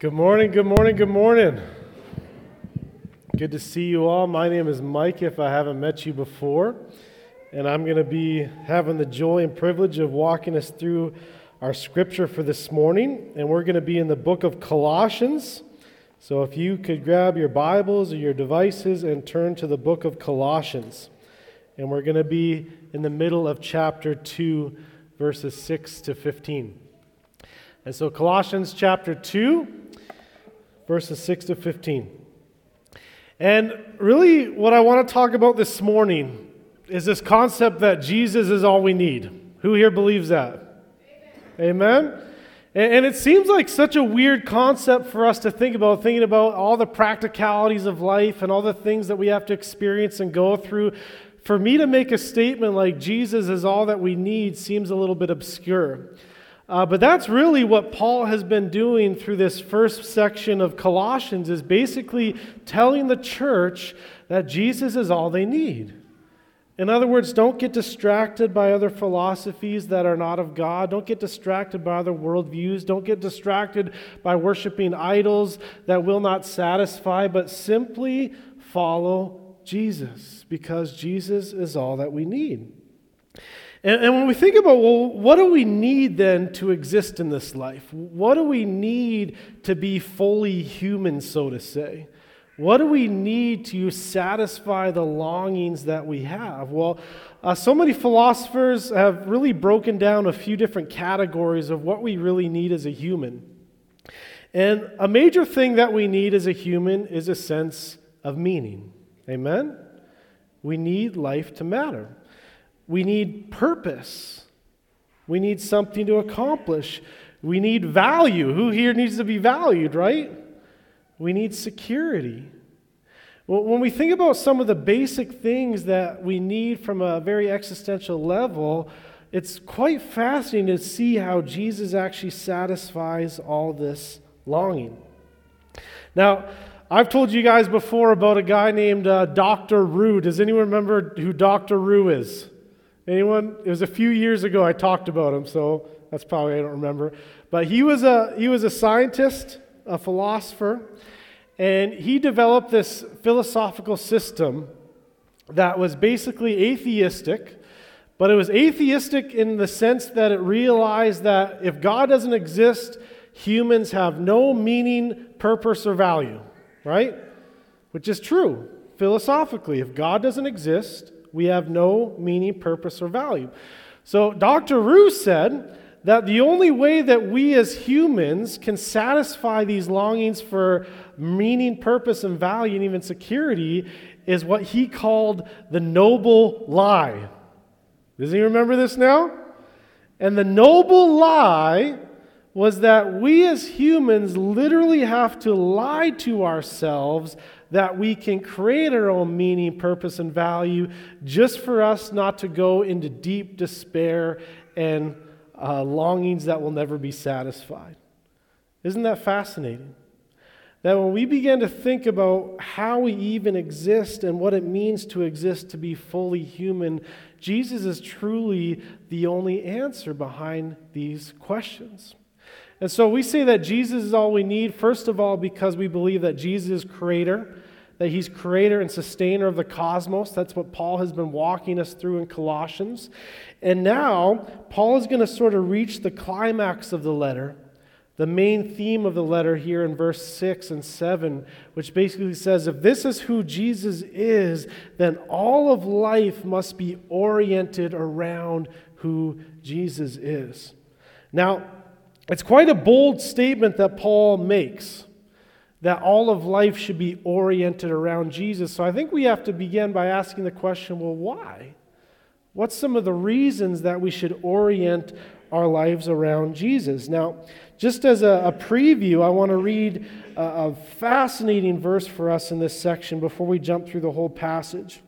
Good morning, good morning, good morning. Good to see you all. My name is Mike, if I haven't met you before, and I'm going to be having the joy and privilege of walking us through our scripture for this morning, and we're going to be in the book of Colossians. So if you could grab your Bibles or your devices and turn to the book of Colossians, and we're going to be in the middle of chapter 2, verses 6 to 15. And so, Colossians chapter 2 verses 6 to 15. And really, what I want to talk about this morning is this concept that Jesus is all we need. Who here believes that? Amen? Amen? And it seems like such a weird concept for us to think about, thinking about all the practicalities of life and all the things that we have to experience and go through. For me to make a statement like Jesus is all that we need seems a little bit obscure. Uh, but that's really what Paul has been doing through this first section of Colossians is basically telling the church that Jesus is all they need. In other words, don't get distracted by other philosophies that are not of God. Don't get distracted by other worldviews. Don't get distracted by worshiping idols that will not satisfy, but simply follow Jesus because Jesus is all that we need. And, and when we think about, well, what do we need then to exist in this life? What do we need to be fully human, so to say? What do we need to satisfy the longings that we have? Well, uh, so many philosophers have really broken down a few different categories of what we really need as a human. And a major thing that we need as a human is a sense of meaning. Amen? We need life to matter. We need purpose. We need something to accomplish. We need value. Who here needs to be valued, right? We need security. When we think about some of the basic things that we need from a very existential level, it's quite fascinating to see how Jesus actually satisfies all this longing. Now, I've told you guys before about a guy named uh, Dr. Rue. Does anyone remember who Dr. Rue is? Anyone? It was a few years ago I talked about him, so that's probably I don't remember. But he was a he was a scientist, a philosopher, and he developed this philosophical system that was basically atheistic, but it was atheistic in the sense that it realized that if God doesn't exist, humans have no meaning, purpose, or value, right? Which is true philosophically. If God doesn't exist, we have no meaning, purpose, or value. So Dr. Rue said that the only way that we as humans can satisfy these longings for meaning, purpose, and value, and even security, is what he called the noble lie. Does he remember this now? And the noble lie was that we as humans literally have to lie to ourselves that we can create our own meaning, purpose, and value just for us not to go into deep despair and uh, longings that will never be satisfied. Isn't that fascinating? That when we begin to think about how we even exist and what it means to exist to be fully human, Jesus is truly the only answer behind these questions. And so we say that Jesus is all we need, first of all, because we believe that Jesus is creator, that he's creator and sustainer of the cosmos. That's what Paul has been walking us through in Colossians. And now, Paul is going to sort of reach the climax of the letter, the main theme of the letter here in verse 6 and 7, which basically says if this is who Jesus is, then all of life must be oriented around who Jesus is. Now, it's quite a bold statement that Paul makes that all of life should be oriented around Jesus. So I think we have to begin by asking the question well, why? What's some of the reasons that we should orient our lives around Jesus? Now, just as a, a preview, I want to read a, a fascinating verse for us in this section before we jump through the whole passage.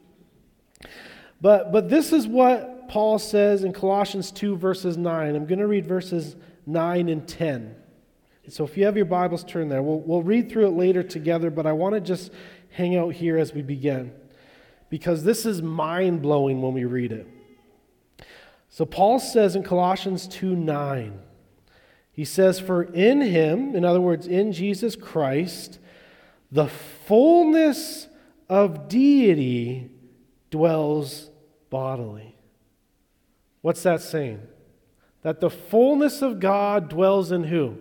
But, but this is what Paul says in Colossians 2, verses 9. I'm going to read verses 9 and 10. So if you have your Bibles, turn there. We'll, we'll read through it later together, but I want to just hang out here as we begin because this is mind blowing when we read it. So Paul says in Colossians 2 9, He says, For in him, in other words, in Jesus Christ, the fullness of deity dwells bodily. What's that saying? That the fullness of God dwells in who?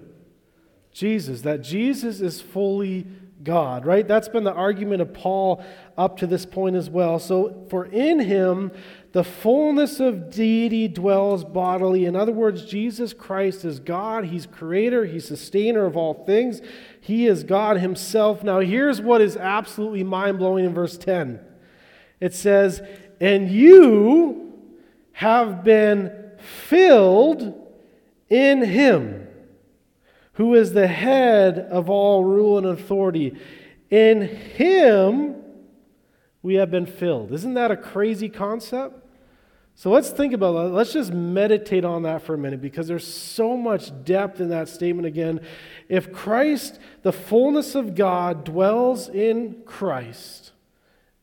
Jesus. That Jesus is fully God, right? That's been the argument of Paul up to this point as well. So, for in him the fullness of deity dwells bodily. In other words, Jesus Christ is God. He's creator, He's sustainer of all things. He is God Himself. Now, here's what is absolutely mind blowing in verse 10 it says, And you have been filled in Him who is the head of all rule and authority. In him we have been filled. Isn't that a crazy concept? So let's think about that. Let's just meditate on that for a minute because there's so much depth in that statement again. If Christ, the fullness of God, dwells in Christ,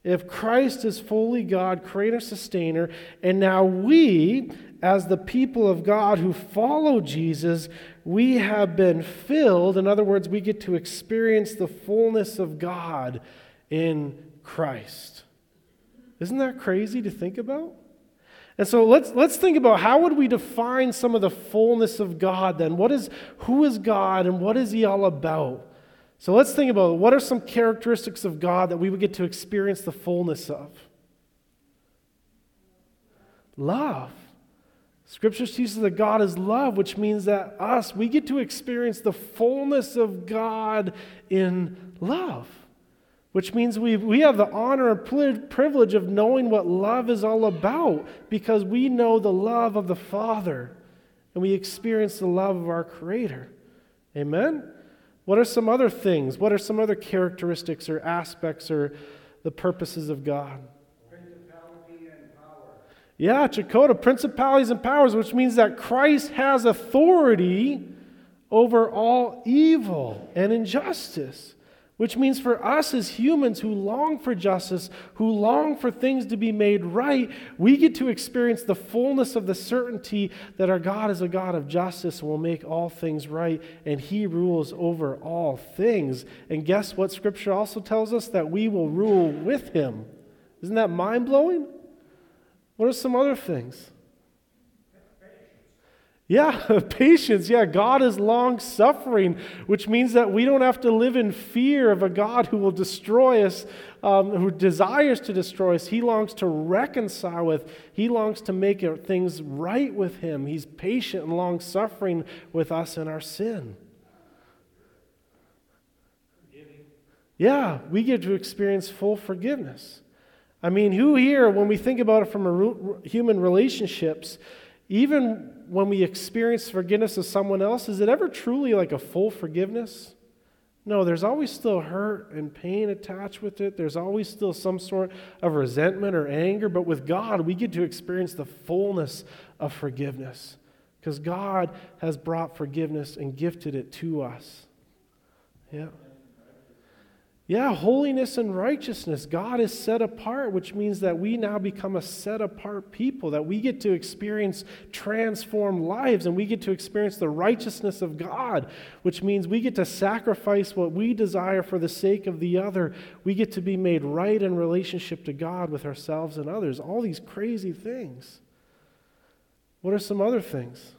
if Christ is fully God, creator, sustainer, and now we, as the people of God who follow Jesus, we have been filled. In other words, we get to experience the fullness of God in Christ. Isn't that crazy to think about? And so let's, let's think about how would we define some of the fullness of God then? What is, who is God and what is he all about? So let's think about what are some characteristics of God that we would get to experience the fullness of? Love. Scripture teaches that God is love, which means that us, we get to experience the fullness of God in love which means we, we have the honor and privilege of knowing what love is all about because we know the love of the Father and we experience the love of our Creator. Amen? What are some other things? What are some other characteristics or aspects or the purposes of God? Yeah, Chakota, principalities and powers, which means that Christ has authority over all evil and injustice. Which means for us as humans who long for justice, who long for things to be made right, we get to experience the fullness of the certainty that our God is a God of justice and will make all things right, and He rules over all things. And guess what Scripture also tells us? That we will rule with Him. Isn't that mind blowing? What are some other things? Yeah, patience. Yeah, God is long suffering, which means that we don't have to live in fear of a God who will destroy us, um, who desires to destroy us. He longs to reconcile with, He longs to make things right with Him. He's patient and long suffering with us in our sin. Yeah, we get to experience full forgiveness. I mean, who here, when we think about it from a human relationships, even when we experience forgiveness of someone else, is it ever truly like a full forgiveness? No, there's always still hurt and pain attached with it. There's always still some sort of resentment or anger. But with God, we get to experience the fullness of forgiveness because God has brought forgiveness and gifted it to us. Yeah. Yeah, holiness and righteousness. God is set apart, which means that we now become a set apart people, that we get to experience transformed lives and we get to experience the righteousness of God, which means we get to sacrifice what we desire for the sake of the other. We get to be made right in relationship to God with ourselves and others. All these crazy things. What are some other things?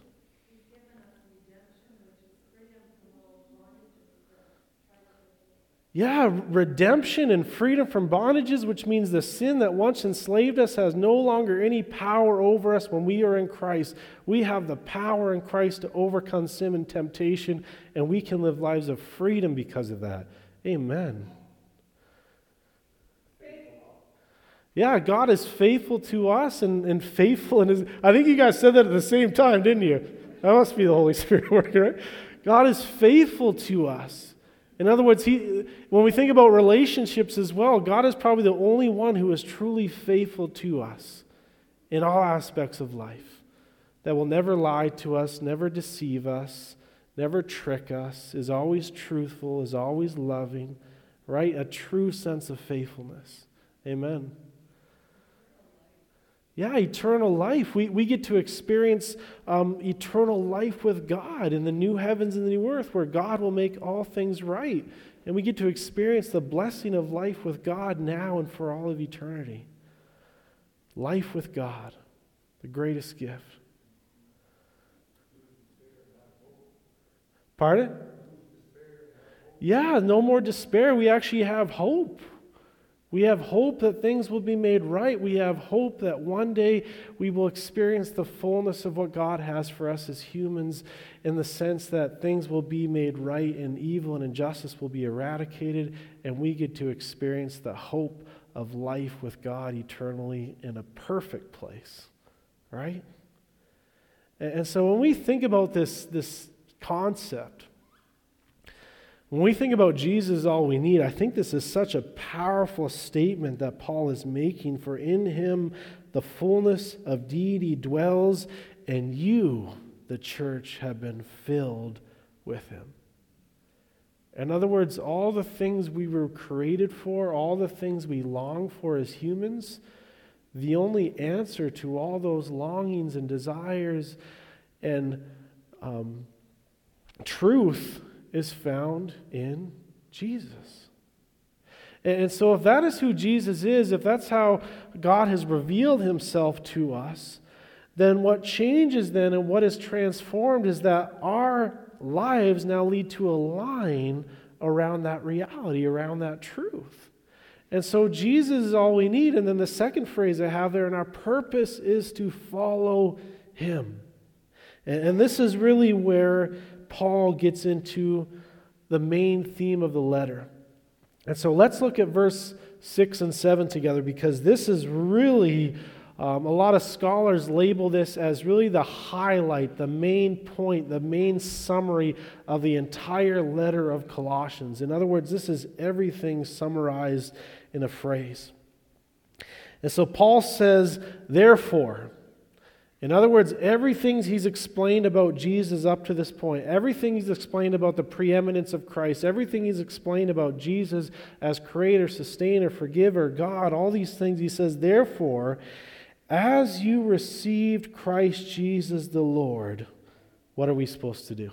Yeah, redemption and freedom from bondages, which means the sin that once enslaved us has no longer any power over us when we are in Christ. We have the power in Christ to overcome sin and temptation, and we can live lives of freedom because of that. Amen. Yeah, God is faithful to us and, and faithful in his. I think you guys said that at the same time, didn't you? That must be the Holy Spirit working, right? God is faithful to us. In other words, he, when we think about relationships as well, God is probably the only one who is truly faithful to us in all aspects of life, that will never lie to us, never deceive us, never trick us, is always truthful, is always loving, right? A true sense of faithfulness. Amen. Yeah, eternal life. We, we get to experience um, eternal life with God in the new heavens and the new earth where God will make all things right. And we get to experience the blessing of life with God now and for all of eternity. Life with God, the greatest gift. Pardon? Yeah, no more despair. We actually have hope. We have hope that things will be made right. We have hope that one day we will experience the fullness of what God has for us as humans in the sense that things will be made right and evil and injustice will be eradicated, and we get to experience the hope of life with God eternally in a perfect place. Right? And so when we think about this, this concept, when we think about Jesus, all we need, I think this is such a powerful statement that Paul is making. For in him the fullness of deity dwells, and you, the church, have been filled with him. In other words, all the things we were created for, all the things we long for as humans, the only answer to all those longings and desires and um, truth is found in Jesus. And so, if that is who Jesus is, if that's how God has revealed himself to us, then what changes then and what is transformed is that our lives now lead to a line around that reality, around that truth. And so, Jesus is all we need. And then the second phrase I have there, and our purpose is to follow him. And this is really where Paul gets into the main theme of the letter. And so let's look at verse 6 and 7 together because this is really, um, a lot of scholars label this as really the highlight, the main point, the main summary of the entire letter of Colossians. In other words, this is everything summarized in a phrase. And so Paul says, therefore, in other words, everything he's explained about Jesus up to this point, everything he's explained about the preeminence of Christ, everything he's explained about Jesus as creator, sustainer, forgiver, God, all these things, he says, therefore, as you received Christ Jesus the Lord, what are we supposed to do?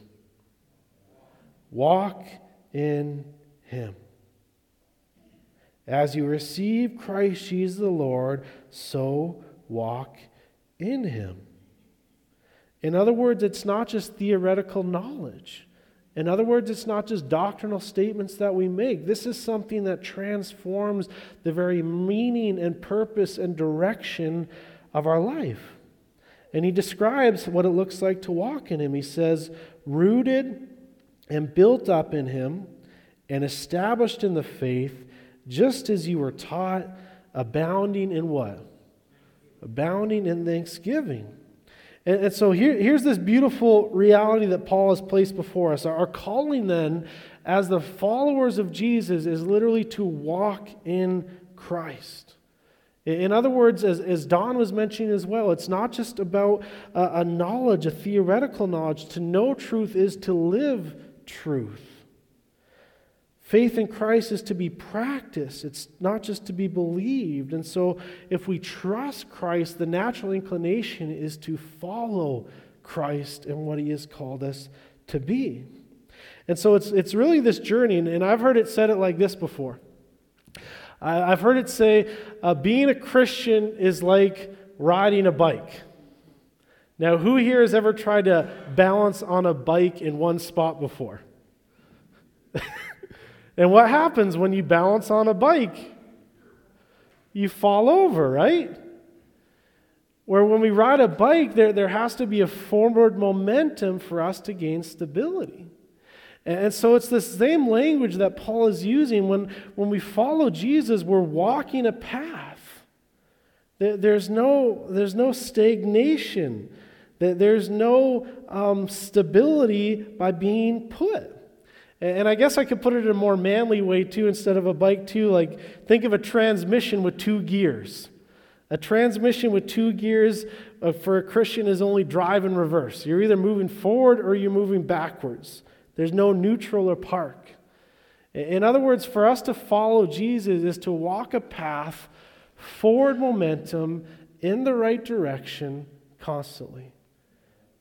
Walk in him. As you receive Christ Jesus the Lord, so walk in him. In other words, it's not just theoretical knowledge. In other words, it's not just doctrinal statements that we make. This is something that transforms the very meaning and purpose and direction of our life. And he describes what it looks like to walk in him. He says, rooted and built up in him and established in the faith, just as you were taught, abounding in what? Abounding in thanksgiving. And, and so here, here's this beautiful reality that Paul has placed before us. Our calling then, as the followers of Jesus, is literally to walk in Christ. In other words, as, as Don was mentioning as well, it's not just about a, a knowledge, a theoretical knowledge. To know truth is to live truth. Faith in Christ is to be practiced, it's not just to be believed. And so, if we trust Christ, the natural inclination is to follow Christ and what he has called us to be. And so, it's, it's really this journey, and I've heard it said it like this before. I've heard it say, uh, being a Christian is like riding a bike. Now, who here has ever tried to balance on a bike in one spot before? And what happens when you balance on a bike? You fall over, right? Where when we ride a bike, there, there has to be a forward momentum for us to gain stability. And so it's the same language that Paul is using when, when we follow Jesus, we're walking a path. There's no, there's no stagnation. There's no um, stability by being put. And I guess I could put it in a more manly way too, instead of a bike too. Like, think of a transmission with two gears. A transmission with two gears uh, for a Christian is only drive and reverse. You're either moving forward or you're moving backwards. There's no neutral or park. In other words, for us to follow Jesus is to walk a path, forward momentum, in the right direction constantly.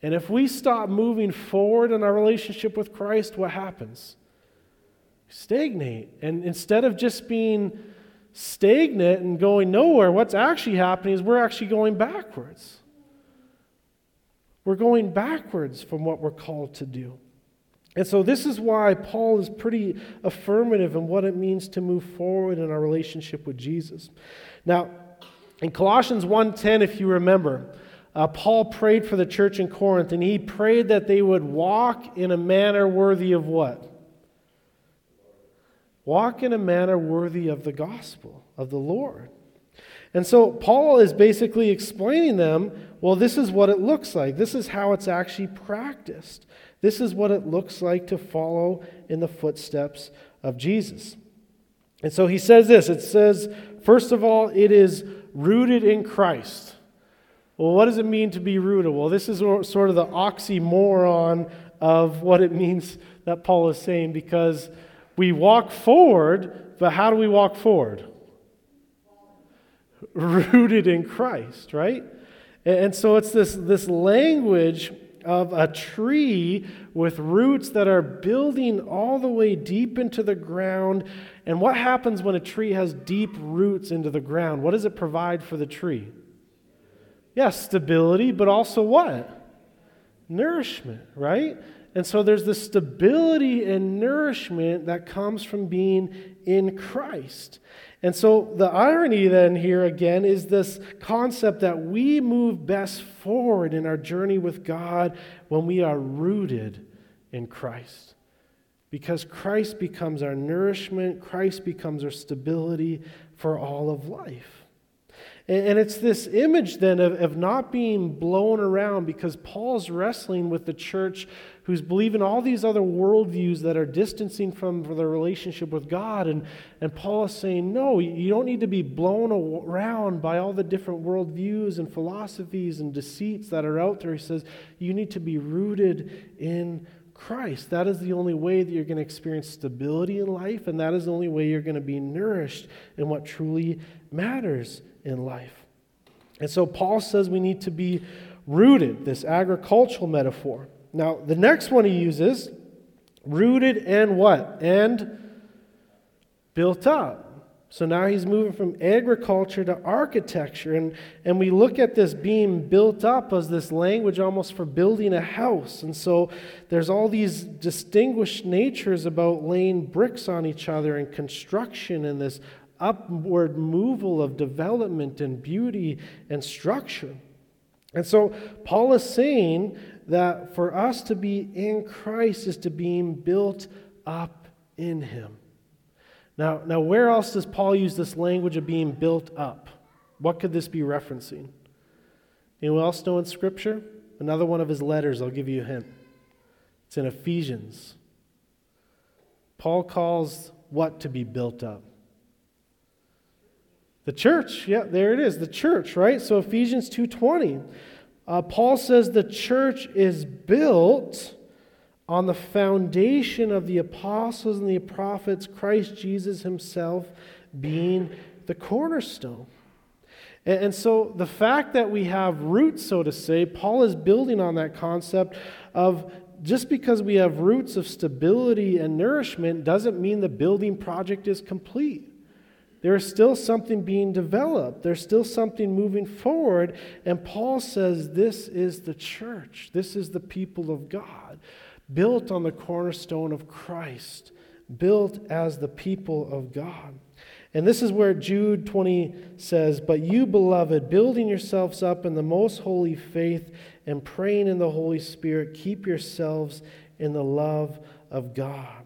And if we stop moving forward in our relationship with Christ, what happens? Stagnate. And instead of just being stagnant and going nowhere, what's actually happening is we're actually going backwards. We're going backwards from what we're called to do. And so, this is why Paul is pretty affirmative in what it means to move forward in our relationship with Jesus. Now, in Colossians 1:10, if you remember, uh, Paul prayed for the church in Corinth, and he prayed that they would walk in a manner worthy of what? Walk in a manner worthy of the gospel of the Lord. And so Paul is basically explaining them well, this is what it looks like. This is how it's actually practiced. This is what it looks like to follow in the footsteps of Jesus. And so he says this it says, first of all, it is rooted in Christ. Well, what does it mean to be rooted? Well, this is sort of the oxymoron of what it means that Paul is saying because we walk forward, but how do we walk forward? Rooted in Christ, right? And so it's this, this language of a tree with roots that are building all the way deep into the ground. And what happens when a tree has deep roots into the ground? What does it provide for the tree? Yes, stability, but also what? Nourishment, right? And so there's the stability and nourishment that comes from being in Christ. And so the irony then here again is this concept that we move best forward in our journey with God when we are rooted in Christ. Because Christ becomes our nourishment, Christ becomes our stability for all of life. And it's this image then of, of not being blown around because Paul's wrestling with the church who's believing all these other worldviews that are distancing from the relationship with God. And, and Paul is saying, no, you don't need to be blown around by all the different worldviews and philosophies and deceits that are out there. He says, you need to be rooted in Christ. That is the only way that you're going to experience stability in life, and that is the only way you're going to be nourished in what truly matters in life. And so Paul says we need to be rooted, this agricultural metaphor. Now, the next one he uses, rooted and what? And built up. So now he's moving from agriculture to architecture. And, and we look at this being built up as this language almost for building a house. And so there's all these distinguished natures about laying bricks on each other and construction and this upward moval of development and beauty and structure. And so Paul is saying that for us to be in Christ is to being built up in him. Now, now where else does Paul use this language of being built up? What could this be referencing? Anyone else know in Scripture? Another one of his letters, I'll give you a hint. It's in Ephesians. Paul calls what to be built up? The church, yeah, there it is, the church, right? So Ephesians 2:20. Uh, Paul says the church is built on the foundation of the apostles and the prophets, Christ Jesus himself being the cornerstone. And, and so the fact that we have roots, so to say, Paul is building on that concept of just because we have roots of stability and nourishment doesn't mean the building project is complete. There's still something being developed. There's still something moving forward. And Paul says this is the church. This is the people of God, built on the cornerstone of Christ, built as the people of God. And this is where Jude 20 says, But you, beloved, building yourselves up in the most holy faith and praying in the Holy Spirit, keep yourselves in the love of God.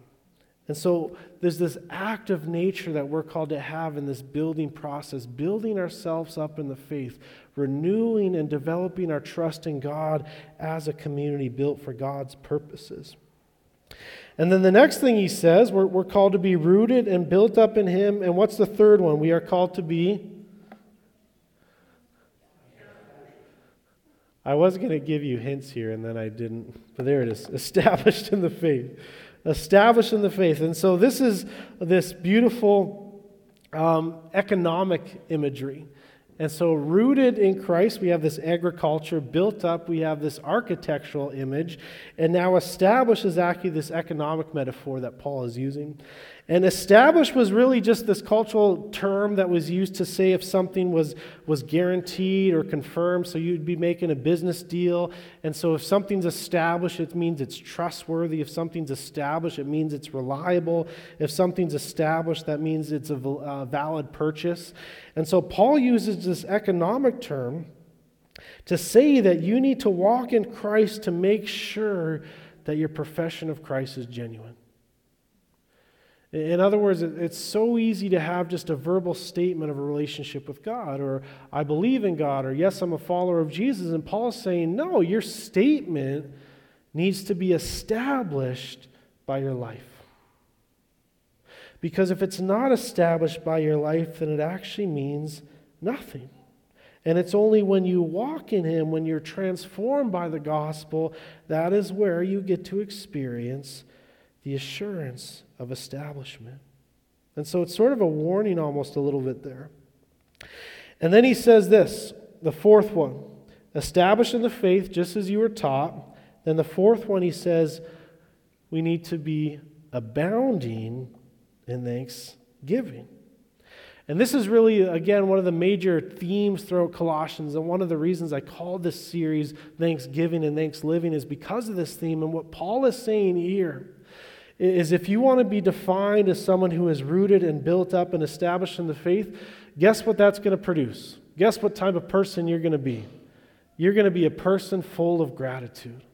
And so there's this active nature that we're called to have in this building process, building ourselves up in the faith, renewing and developing our trust in God as a community built for God's purposes. And then the next thing he says, we're, we're called to be rooted and built up in Him. And what's the third one? We are called to be. I was going to give you hints here, and then I didn't. But there it is established in the faith established in the faith. And so this is this beautiful um, economic imagery. And so, rooted in Christ, we have this agriculture built up, we have this architectural image, and now established is actually this economic metaphor that Paul is using. And established was really just this cultural term that was used to say if something was, was guaranteed or confirmed. So you'd be making a business deal. And so if something's established, it means it's trustworthy. If something's established, it means it's reliable. If something's established, that means it's a uh, valid purchase. And so Paul uses this economic term to say that you need to walk in Christ to make sure that your profession of Christ is genuine. In other words, it's so easy to have just a verbal statement of a relationship with God, or I believe in God, or yes, I'm a follower of Jesus. And Paul's saying, no, your statement needs to be established by your life. Because if it's not established by your life, then it actually means nothing. And it's only when you walk in Him, when you're transformed by the gospel, that is where you get to experience the assurance of establishment. And so it's sort of a warning almost a little bit there. And then he says this, the fourth one, establish in the faith just as you were taught. Then the fourth one, he says, we need to be abounding in thanksgiving. And this is really, again, one of the major themes throughout Colossians. And one of the reasons I called this series Thanksgiving and Thanks Living is because of this theme. And what Paul is saying here is if you want to be defined as someone who is rooted and built up and established in the faith, guess what that's going to produce? Guess what type of person you're going to be? You're going to be a person full of gratitude.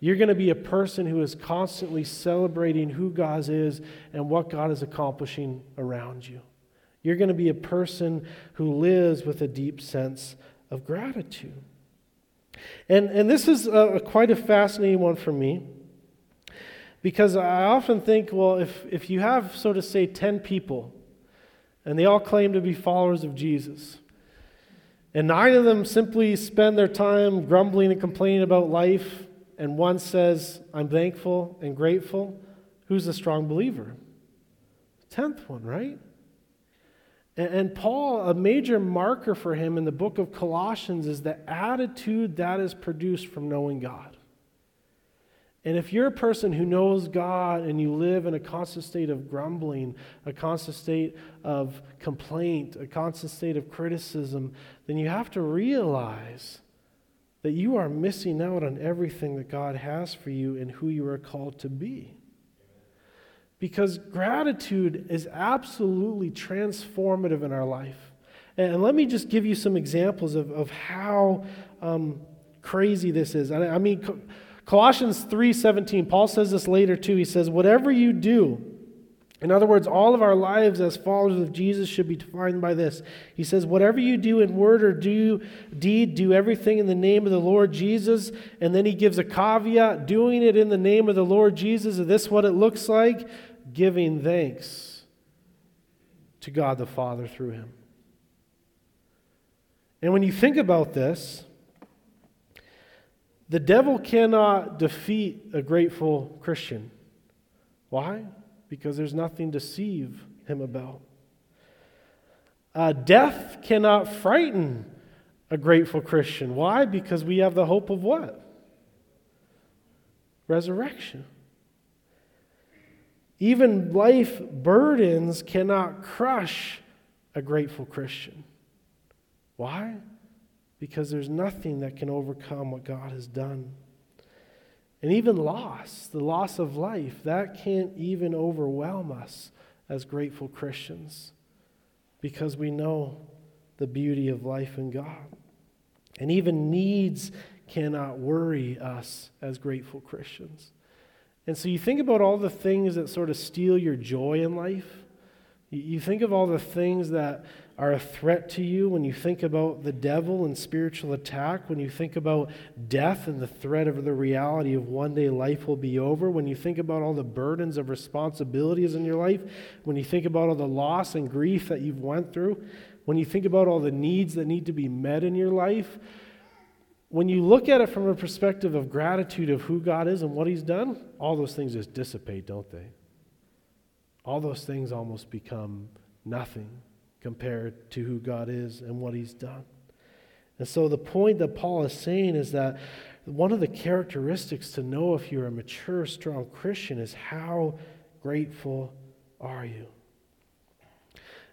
You're going to be a person who is constantly celebrating who God is and what God is accomplishing around you. You're going to be a person who lives with a deep sense of gratitude. And, and this is a, quite a fascinating one for me because I often think, well, if, if you have, so to say, 10 people, and they all claim to be followers of Jesus, and nine of them simply spend their time grumbling and complaining about life, and one says, I'm thankful and grateful, who's a strong believer? tenth one, right? And, and Paul, a major marker for him in the book of Colossians is the attitude that is produced from knowing God. And if you're a person who knows God and you live in a constant state of grumbling, a constant state of complaint, a constant state of criticism, then you have to realize that you are missing out on everything that God has for you and who you are called to be. Because gratitude is absolutely transformative in our life. And let me just give you some examples of, of how um, crazy this is. I, I mean, Colossians 3:17, Paul says this later too. He says, "Whatever you do, in other words, all of our lives as followers of Jesus should be defined by this. He says, Whatever you do in word or do deed, do everything in the name of the Lord Jesus. And then he gives a caveat doing it in the name of the Lord Jesus. Is this what it looks like? Giving thanks to God the Father through him. And when you think about this, the devil cannot defeat a grateful Christian. Why? Because there's nothing to deceive him about. Uh, death cannot frighten a grateful Christian. Why? Because we have the hope of what? Resurrection. Even life burdens cannot crush a grateful Christian. Why? Because there's nothing that can overcome what God has done. And even loss, the loss of life, that can't even overwhelm us as grateful Christians because we know the beauty of life in God. And even needs cannot worry us as grateful Christians. And so you think about all the things that sort of steal your joy in life. You think of all the things that are a threat to you, when you think about the devil and spiritual attack, when you think about death and the threat of the reality of one day life will be over, when you think about all the burdens of responsibilities in your life, when you think about all the loss and grief that you've went through, when you think about all the needs that need to be met in your life, when you look at it from a perspective of gratitude of who God is and what He's done, all those things just dissipate, don't they? All those things almost become nothing compared to who God is and what He's done. And so the point that Paul is saying is that one of the characteristics to know if you're a mature, strong Christian is how grateful are you?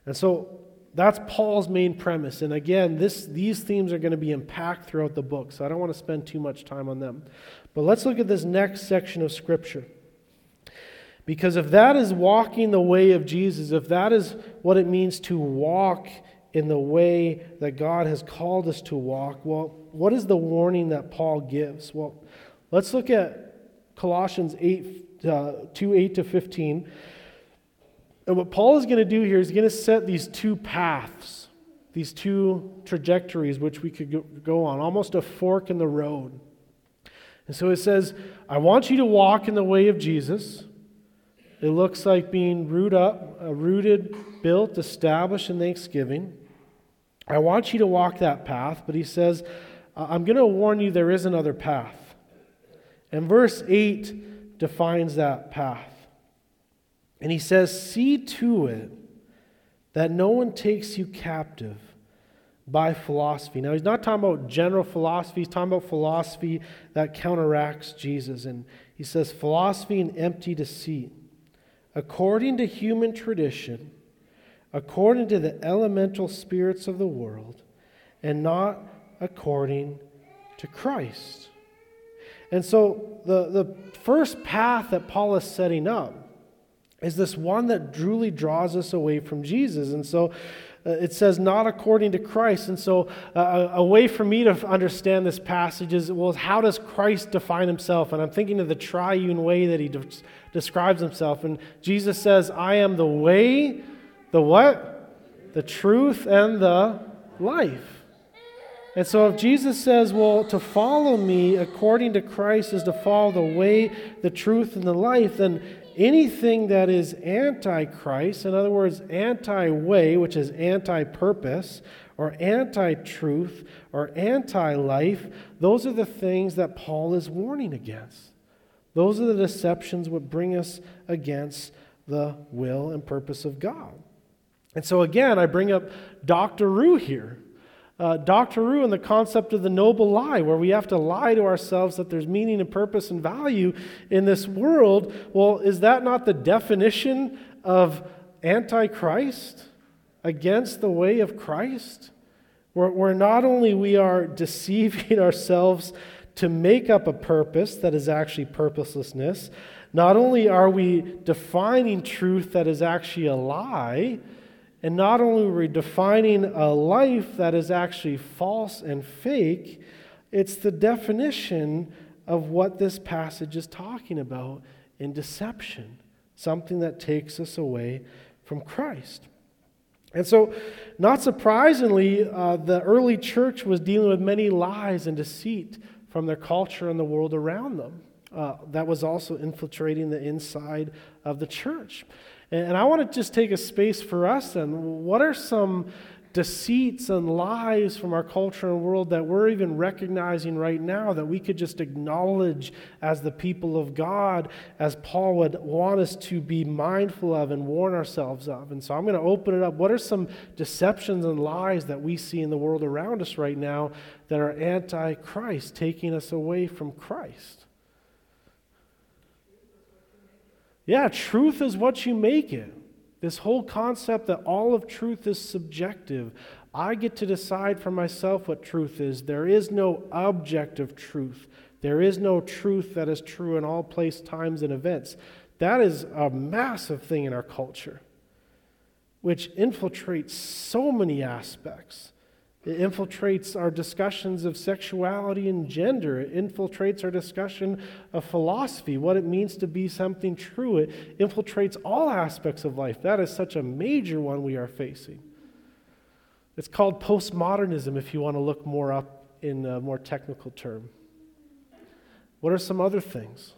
And so that's Paul's main premise. And again, this, these themes are going to be unpacked throughout the book, so I don't want to spend too much time on them. But let's look at this next section of Scripture. Because if that is walking the way of Jesus, if that is what it means to walk in the way that God has called us to walk, well, what is the warning that Paul gives? Well, let's look at Colossians 8, uh, 2 8 to 15. And what Paul is going to do here is going to set these two paths, these two trajectories which we could go on, almost a fork in the road. And so it says, I want you to walk in the way of Jesus. It looks like being root up, uh, rooted, built, established in thanksgiving. I want you to walk that path, but he says, I'm going to warn you there is another path. And verse 8 defines that path. And he says, See to it that no one takes you captive by philosophy. Now, he's not talking about general philosophy, he's talking about philosophy that counteracts Jesus. And he says, Philosophy and empty deceit, according to human tradition, according to the elemental spirits of the world, and not according to Christ. And so, the, the first path that Paul is setting up is this one that truly draws us away from Jesus. And so uh, it says, not according to Christ. And so uh, a way for me to understand this passage is, well, how does Christ define himself? And I'm thinking of the triune way that he de- describes himself. And Jesus says, I am the way, the what? The truth and the life. And so if Jesus says, well, to follow me according to Christ is to follow the way, the truth, and the life, then anything that is anti Christ, in other words, anti way, which is anti purpose, or anti truth, or anti life, those are the things that Paul is warning against. Those are the deceptions that bring us against the will and purpose of God. And so, again, I bring up Dr. Rue here uh, Doctor Rue and the concept of the noble lie, where we have to lie to ourselves that there's meaning and purpose and value in this world. Well, is that not the definition of antichrist against the way of Christ? Where, where not only we are deceiving ourselves to make up a purpose that is actually purposelessness, not only are we defining truth that is actually a lie, and not only are we defining a life that is actually false and fake, it's the definition of what this passage is talking about in deception, something that takes us away from Christ. And so, not surprisingly, uh, the early church was dealing with many lies and deceit from their culture and the world around them. Uh, that was also infiltrating the inside of the church. And I want to just take a space for us and what are some deceits and lies from our culture and world that we're even recognizing right now that we could just acknowledge as the people of God, as Paul would want us to be mindful of and warn ourselves of. And so I'm going to open it up. What are some deceptions and lies that we see in the world around us right now that are anti Christ, taking us away from Christ? Yeah, truth is what you make it. This whole concept that all of truth is subjective. I get to decide for myself what truth is. There is no objective truth. There is no truth that is true in all place, times, and events. That is a massive thing in our culture, which infiltrates so many aspects. It infiltrates our discussions of sexuality and gender. It infiltrates our discussion of philosophy, what it means to be something true. It infiltrates all aspects of life. That is such a major one we are facing. It's called postmodernism if you want to look more up in a more technical term. What are some other things?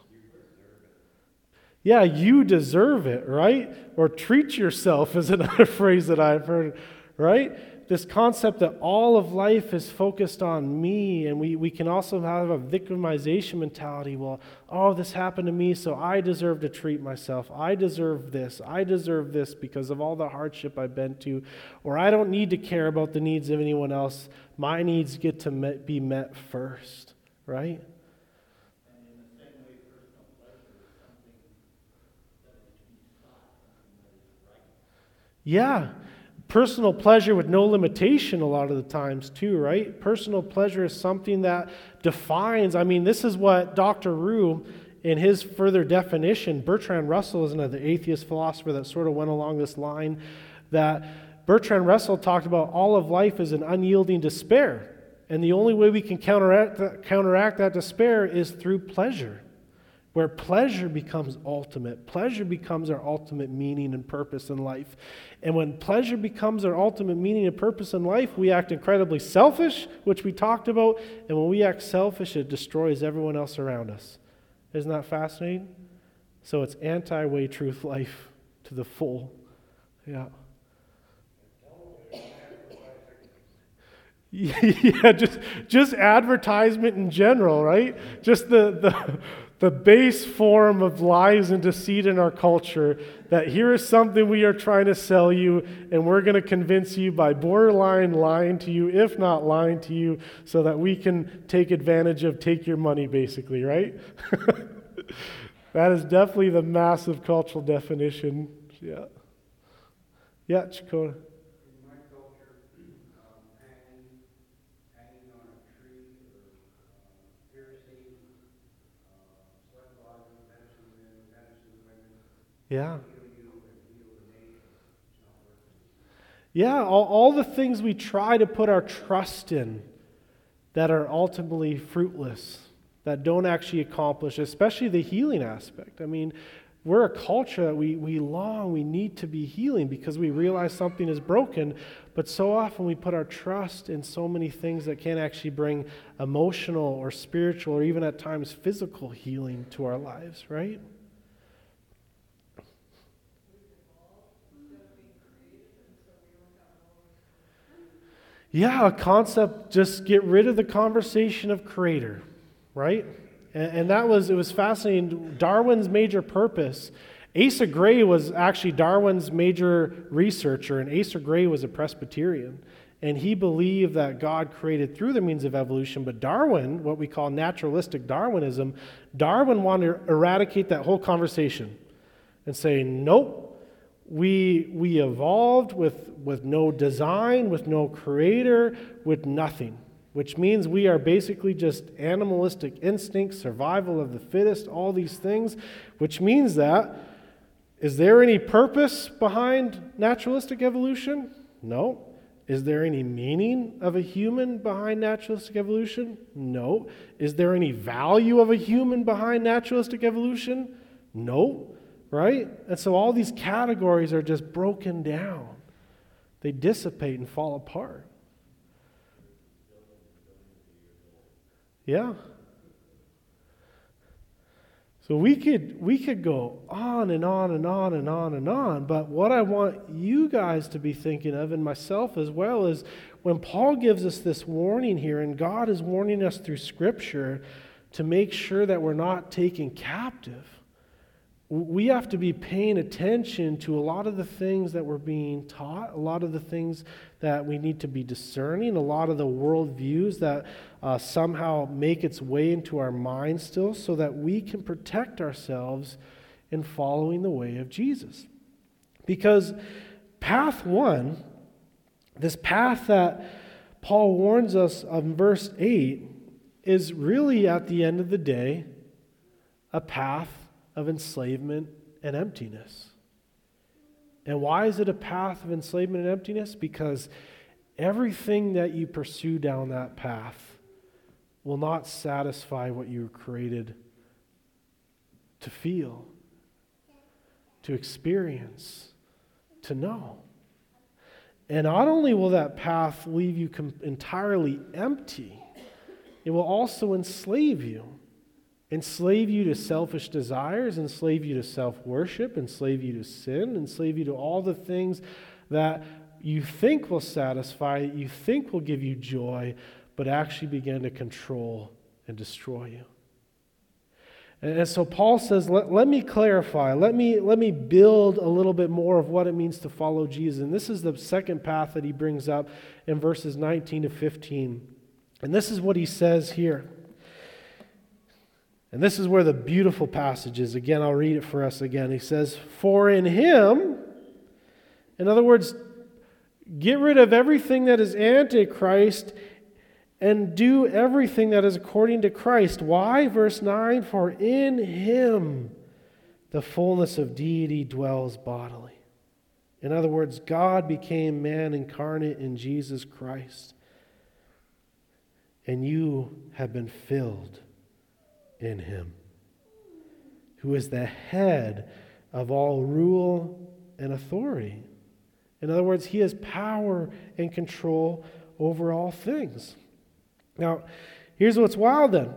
Yeah, you deserve it, right? Or treat yourself is another phrase that I've heard, right? This concept that all of life is focused on me, and we, we can also have a victimization mentality. Well, oh, this happened to me, so I deserve to treat myself. I deserve this. I deserve this because of all the hardship I've been to. Or I don't need to care about the needs of anyone else. My needs get to met, be met first, right? Yeah. Personal pleasure with no limitation, a lot of the times, too, right? Personal pleasure is something that defines. I mean, this is what Dr. Rue, in his further definition, Bertrand Russell is another atheist philosopher that sort of went along this line, that Bertrand Russell talked about all of life as an unyielding despair. And the only way we can counteract that, counteract that despair is through pleasure where pleasure becomes ultimate. Pleasure becomes our ultimate meaning and purpose in life. And when pleasure becomes our ultimate meaning and purpose in life, we act incredibly selfish, which we talked about. And when we act selfish, it destroys everyone else around us. Isn't that fascinating? So it's anti way truth life to the full. Yeah. yeah, just just advertisement in general, right? Just the the the base form of lies and deceit in our culture that here is something we are trying to sell you, and we're going to convince you by borderline lying to you, if not lying to you, so that we can take advantage of, take your money, basically, right? that is definitely the massive cultural definition. Yeah. Yeah. Yeah. Yeah, all, all the things we try to put our trust in that are ultimately fruitless, that don't actually accomplish, especially the healing aspect. I mean, we're a culture that we, we long, we need to be healing because we realize something is broken, but so often we put our trust in so many things that can't actually bring emotional or spiritual or even at times physical healing to our lives, right? Yeah, a concept, just get rid of the conversation of creator, right? And, and, that was, it was fascinating. Darwin's major purpose, Asa Gray was actually Darwin's major researcher, and Asa Gray was a Presbyterian. And he believed that God created through the means of evolution. But Darwin, what we call naturalistic Darwinism, Darwin wanted to eradicate that whole conversation and say, nope, we, we evolved with, with no design, with no creator, with nothing, which means we are basically just animalistic instinct, survival of the fittest, all these things, which means that is there any purpose behind naturalistic evolution? No. Is there any meaning of a human behind naturalistic evolution? No. Is there any value of a human behind naturalistic evolution? No right? And so all these categories are just broken down, they dissipate and fall apart. Yeah. So we could we could go on and on and on and on and on, but what I want you guys to be thinking of and myself as well is when Paul gives us this warning here and God is warning us through scripture to make sure that we're not taken captive we have to be paying attention to a lot of the things that we're being taught, a lot of the things that we need to be discerning, a lot of the worldviews that uh, somehow make its way into our minds still, so that we can protect ourselves in following the way of Jesus. Because path one, this path that Paul warns us of in verse 8, is really at the end of the day a path of enslavement and emptiness. And why is it a path of enslavement and emptiness? Because everything that you pursue down that path will not satisfy what you were created to feel, to experience, to know. And not only will that path leave you com- entirely empty, it will also enslave you enslave you to selfish desires, enslave you to self worship, enslave you to sin, enslave you to all the things that you think will satisfy, you think will give you joy, but actually begin to control and destroy you. And so Paul says, let, let me clarify, let me, let me build a little bit more of what it means to follow Jesus. And this is the second path that he brings up in verses 19 to 15. And this is what he says here. And this is where the beautiful passage is. Again, I'll read it for us again. He says, For in him, in other words, get rid of everything that is antichrist and do everything that is according to Christ. Why? Verse 9 For in him the fullness of deity dwells bodily. In other words, God became man incarnate in Jesus Christ. And you have been filled in him, who is the head of all rule and authority. In other words, he has power and control over all things. Now, here's what's wild then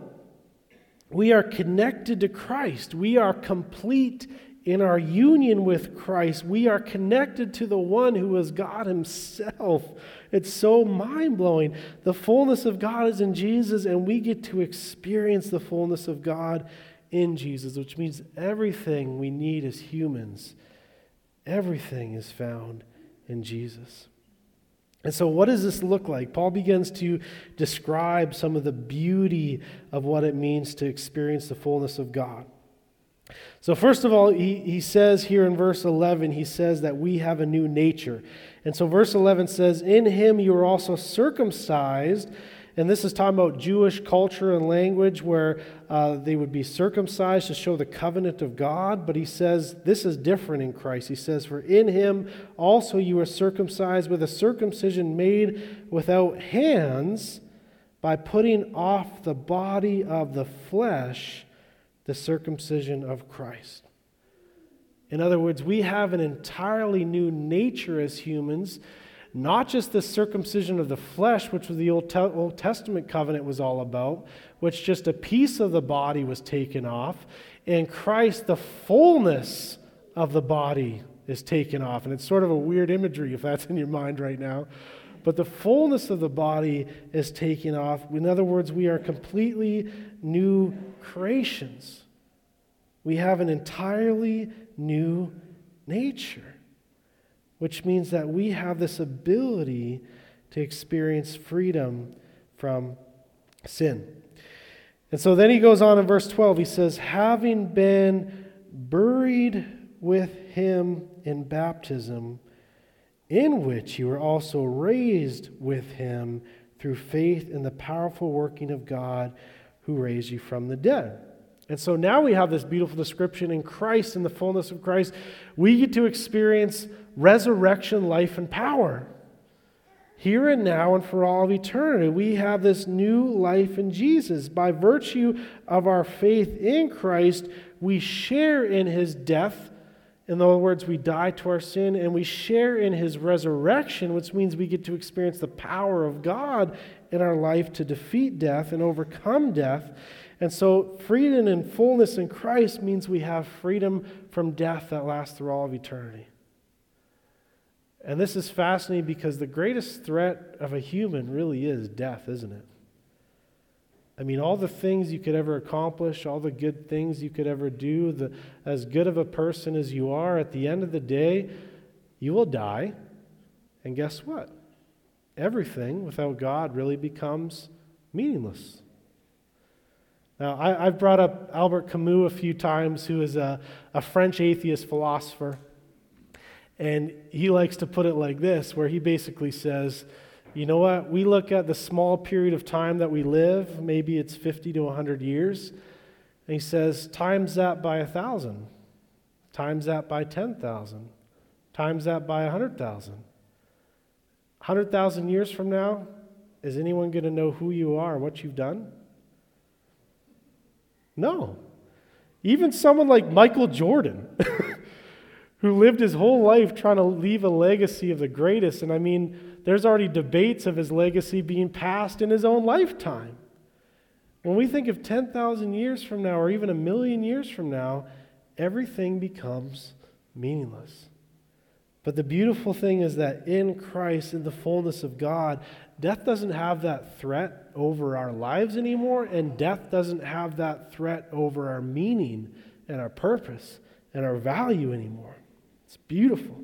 we are connected to Christ, we are complete in our union with Christ. We are connected to the one who is God Himself. It's so mind blowing. The fullness of God is in Jesus, and we get to experience the fullness of God in Jesus, which means everything we need as humans, everything is found in Jesus. And so, what does this look like? Paul begins to describe some of the beauty of what it means to experience the fullness of God. So, first of all, he, he says here in verse 11, he says that we have a new nature. And so, verse 11 says, In him you are also circumcised and this is talking about Jewish culture and language where uh, they would be circumcised to show the covenant of God. But he says this is different in Christ. He says, For in him also you are circumcised with a circumcision made without hands by putting off the body of the flesh, the circumcision of Christ. In other words, we have an entirely new nature as humans not just the circumcision of the flesh, which was the Old, Te- Old Testament covenant was all about, which just a piece of the body was taken off. In Christ, the fullness of the body is taken off. And it's sort of a weird imagery if that's in your mind right now. But the fullness of the body is taken off. In other words, we are completely new creations. We have an entirely new nature which means that we have this ability to experience freedom from sin. And so then he goes on in verse 12, he says, having been buried with him in baptism, in which you were also raised with him through faith in the powerful working of God who raised you from the dead. And so now we have this beautiful description in Christ, in the fullness of Christ. We get to experience resurrection, life, and power. Here and now and for all of eternity, we have this new life in Jesus. By virtue of our faith in Christ, we share in his death. In other words, we die to our sin and we share in his resurrection, which means we get to experience the power of God in our life to defeat death and overcome death. And so, freedom and fullness in Christ means we have freedom from death that lasts through all of eternity. And this is fascinating because the greatest threat of a human really is death, isn't it? I mean, all the things you could ever accomplish, all the good things you could ever do, the, as good of a person as you are, at the end of the day, you will die. And guess what? Everything without God really becomes meaningless. Now, I, have brought up Albert Camus a few times, who is a, a French atheist philosopher. And he likes to put it like this, where he basically says, you know what? We look at the small period of time that we live, maybe it's 50 to 100 years, and he says, times that by 1,000, times that by 10,000, times that by 100,000. 100,000 years from now, is anyone going to know who you are, what you've done? No. Even someone like Michael Jordan. who lived his whole life trying to leave a legacy of the greatest. And I mean, there's already debates of his legacy being passed in his own lifetime. When we think of 10,000 years from now, or even a million years from now, everything becomes meaningless. But the beautiful thing is that in Christ, in the fullness of God, death doesn't have that threat over our lives anymore, and death doesn't have that threat over our meaning and our purpose and our value anymore. It's beautiful.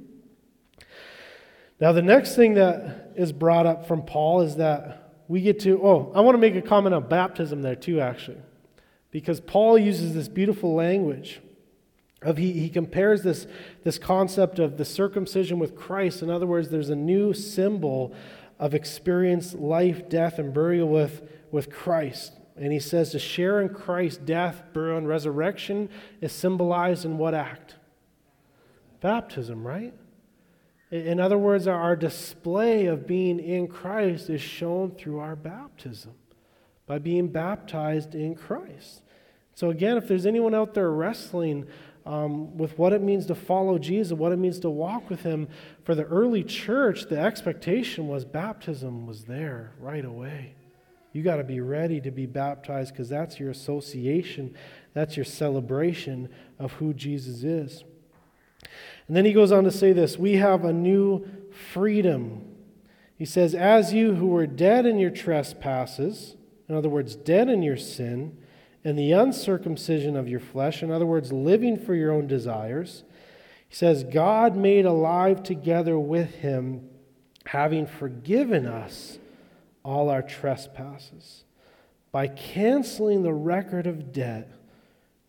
Now, the next thing that is brought up from Paul is that we get to, oh, I want to make a comment on baptism there too, actually, because Paul uses this beautiful language of he, he compares this, this concept of the circumcision with Christ. In other words, there's a new symbol of experience life, death, and burial with, with Christ. And he says to share in Christ's death, burial, and resurrection is symbolized in what act? Baptism, right? In other words, our display of being in Christ is shown through our baptism, by being baptized in Christ. So, again, if there's anyone out there wrestling um, with what it means to follow Jesus, what it means to walk with Him. For the early church, the expectation was baptism was there right away. You got to be ready to be baptized because that's your association, that's your celebration of who Jesus is. And then he goes on to say this we have a new freedom. He says, As you who were dead in your trespasses, in other words, dead in your sin, and the uncircumcision of your flesh, in other words, living for your own desires. He says, God made alive together with him, having forgiven us all our trespasses, by canceling the record of debt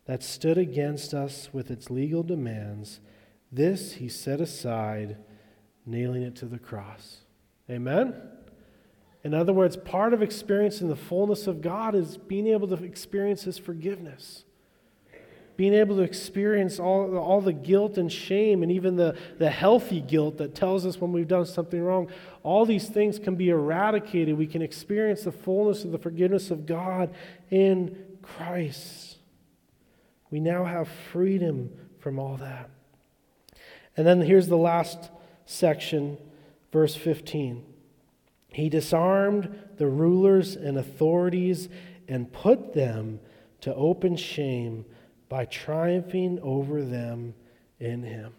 that stood against us with its legal demands. This he set aside, nailing it to the cross. Amen? In other words, part of experiencing the fullness of God is being able to experience His forgiveness. Being able to experience all, all the guilt and shame, and even the, the healthy guilt that tells us when we've done something wrong. All these things can be eradicated. We can experience the fullness of the forgiveness of God in Christ. We now have freedom from all that. And then here's the last section, verse 15. He disarmed the rulers and authorities and put them to open shame by triumphing over them in him.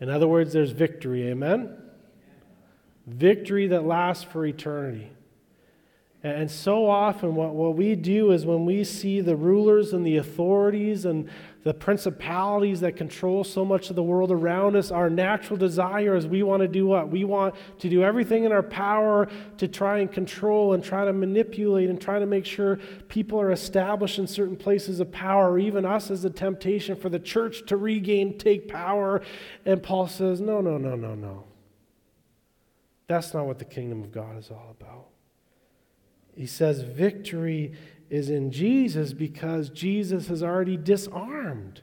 In other words, there's victory. Amen? Victory that lasts for eternity. And so often, what, what we do is when we see the rulers and the authorities and the principalities that control so much of the world around us, our natural desire is we want to do what? We want to do everything in our power to try and control and try to manipulate and try to make sure people are established in certain places of power, or even us as a temptation for the church to regain, take power. And Paul says, no, no, no, no, no. That's not what the kingdom of God is all about. He says victory is in Jesus because Jesus has already disarmed.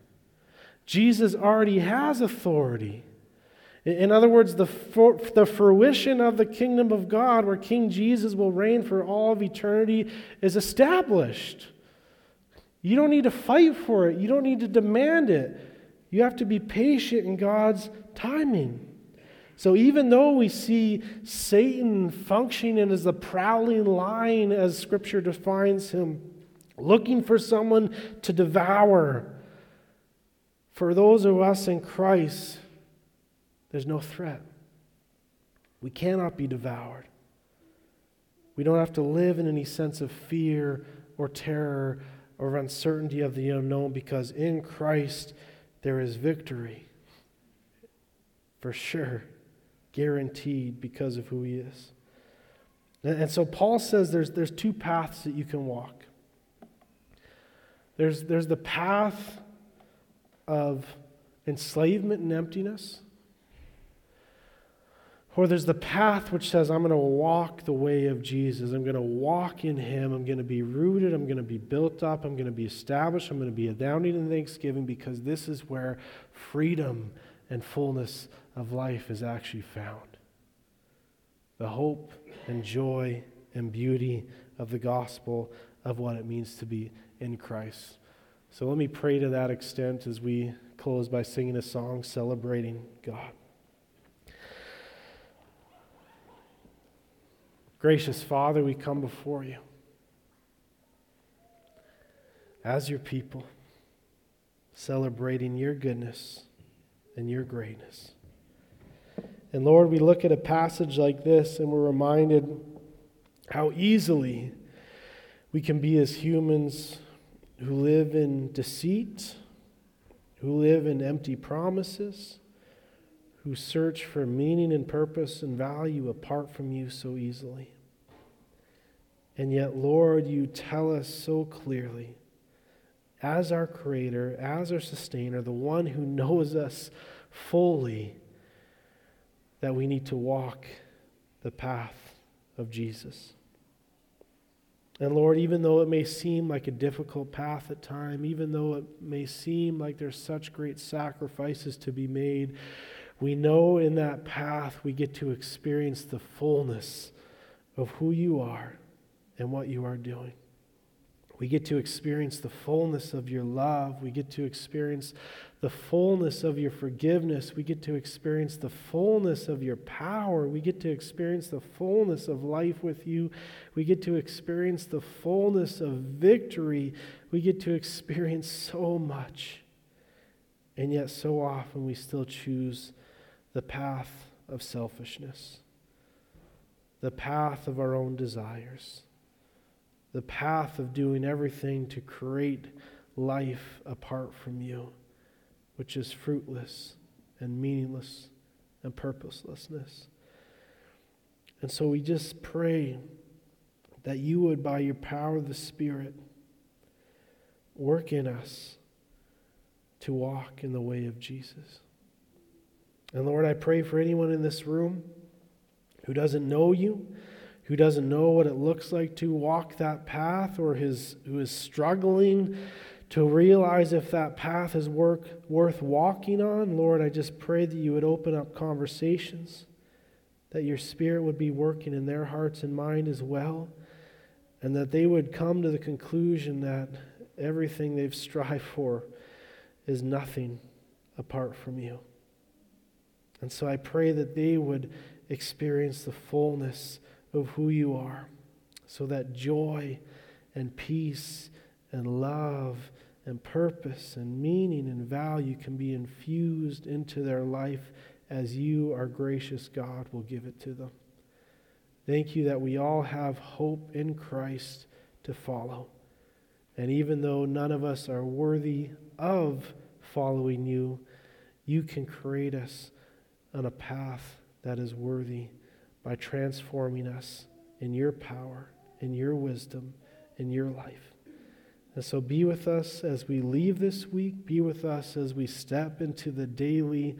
Jesus already has authority. In other words, the, for, the fruition of the kingdom of God, where King Jesus will reign for all of eternity, is established. You don't need to fight for it, you don't need to demand it. You have to be patient in God's timing. So even though we see Satan functioning as a prowling lion, as Scripture defines him, looking for someone to devour, for those of us in Christ, there's no threat. We cannot be devoured. We don't have to live in any sense of fear or terror or uncertainty of the unknown because in Christ there is victory. For sure guaranteed because of who he is. And so Paul says there's, there's two paths that you can walk. There's, there's the path of enslavement and emptiness, or there's the path which says, I'm going to walk the way of Jesus. I'm going to walk in Him. I'm going to be rooted. I'm going to be built up. I'm going to be established. I'm going to be abounding in thanksgiving because this is where freedom and fullness of life is actually found. The hope and joy and beauty of the gospel of what it means to be in Christ. So let me pray to that extent as we close by singing a song celebrating God. Gracious Father, we come before you as your people, celebrating your goodness and your greatness. And Lord, we look at a passage like this and we're reminded how easily we can be as humans who live in deceit, who live in empty promises, who search for meaning and purpose and value apart from you so easily. And yet, Lord, you tell us so clearly, as our Creator, as our Sustainer, the one who knows us fully, that we need to walk the path of Jesus. And Lord, even though it may seem like a difficult path at time, even though it may seem like there's such great sacrifices to be made, we know in that path we get to experience the fullness of who you are and what you are doing. We get to experience the fullness of your love. We get to experience the fullness of your forgiveness. We get to experience the fullness of your power. We get to experience the fullness of life with you. We get to experience the fullness of victory. We get to experience so much. And yet, so often, we still choose the path of selfishness, the path of our own desires, the path of doing everything to create life apart from you which is fruitless and meaningless and purposelessness. And so we just pray that you would, by your power of the Spirit, work in us to walk in the way of Jesus. And Lord, I pray for anyone in this room who doesn't know you, who doesn't know what it looks like to walk that path, or his, who is struggling to realize if that path is work, worth walking on. Lord, I just pray that you would open up conversations, that your Spirit would be working in their hearts and mind as well, and that they would come to the conclusion that everything they've strived for is nothing apart from you. And so I pray that they would experience the fullness of who you are, so that joy and peace and love and purpose and meaning and value can be infused into their life as you, our gracious God, will give it to them. Thank you that we all have hope in Christ to follow. And even though none of us are worthy of following you, you can create us on a path that is worthy by transforming us in your power, in your wisdom, in your life. And so be with us as we leave this week. Be with us as we step into the daily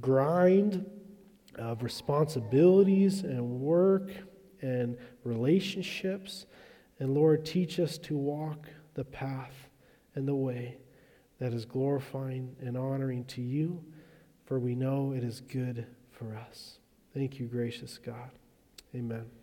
grind of responsibilities and work and relationships. And Lord, teach us to walk the path and the way that is glorifying and honoring to you, for we know it is good for us. Thank you, gracious God. Amen.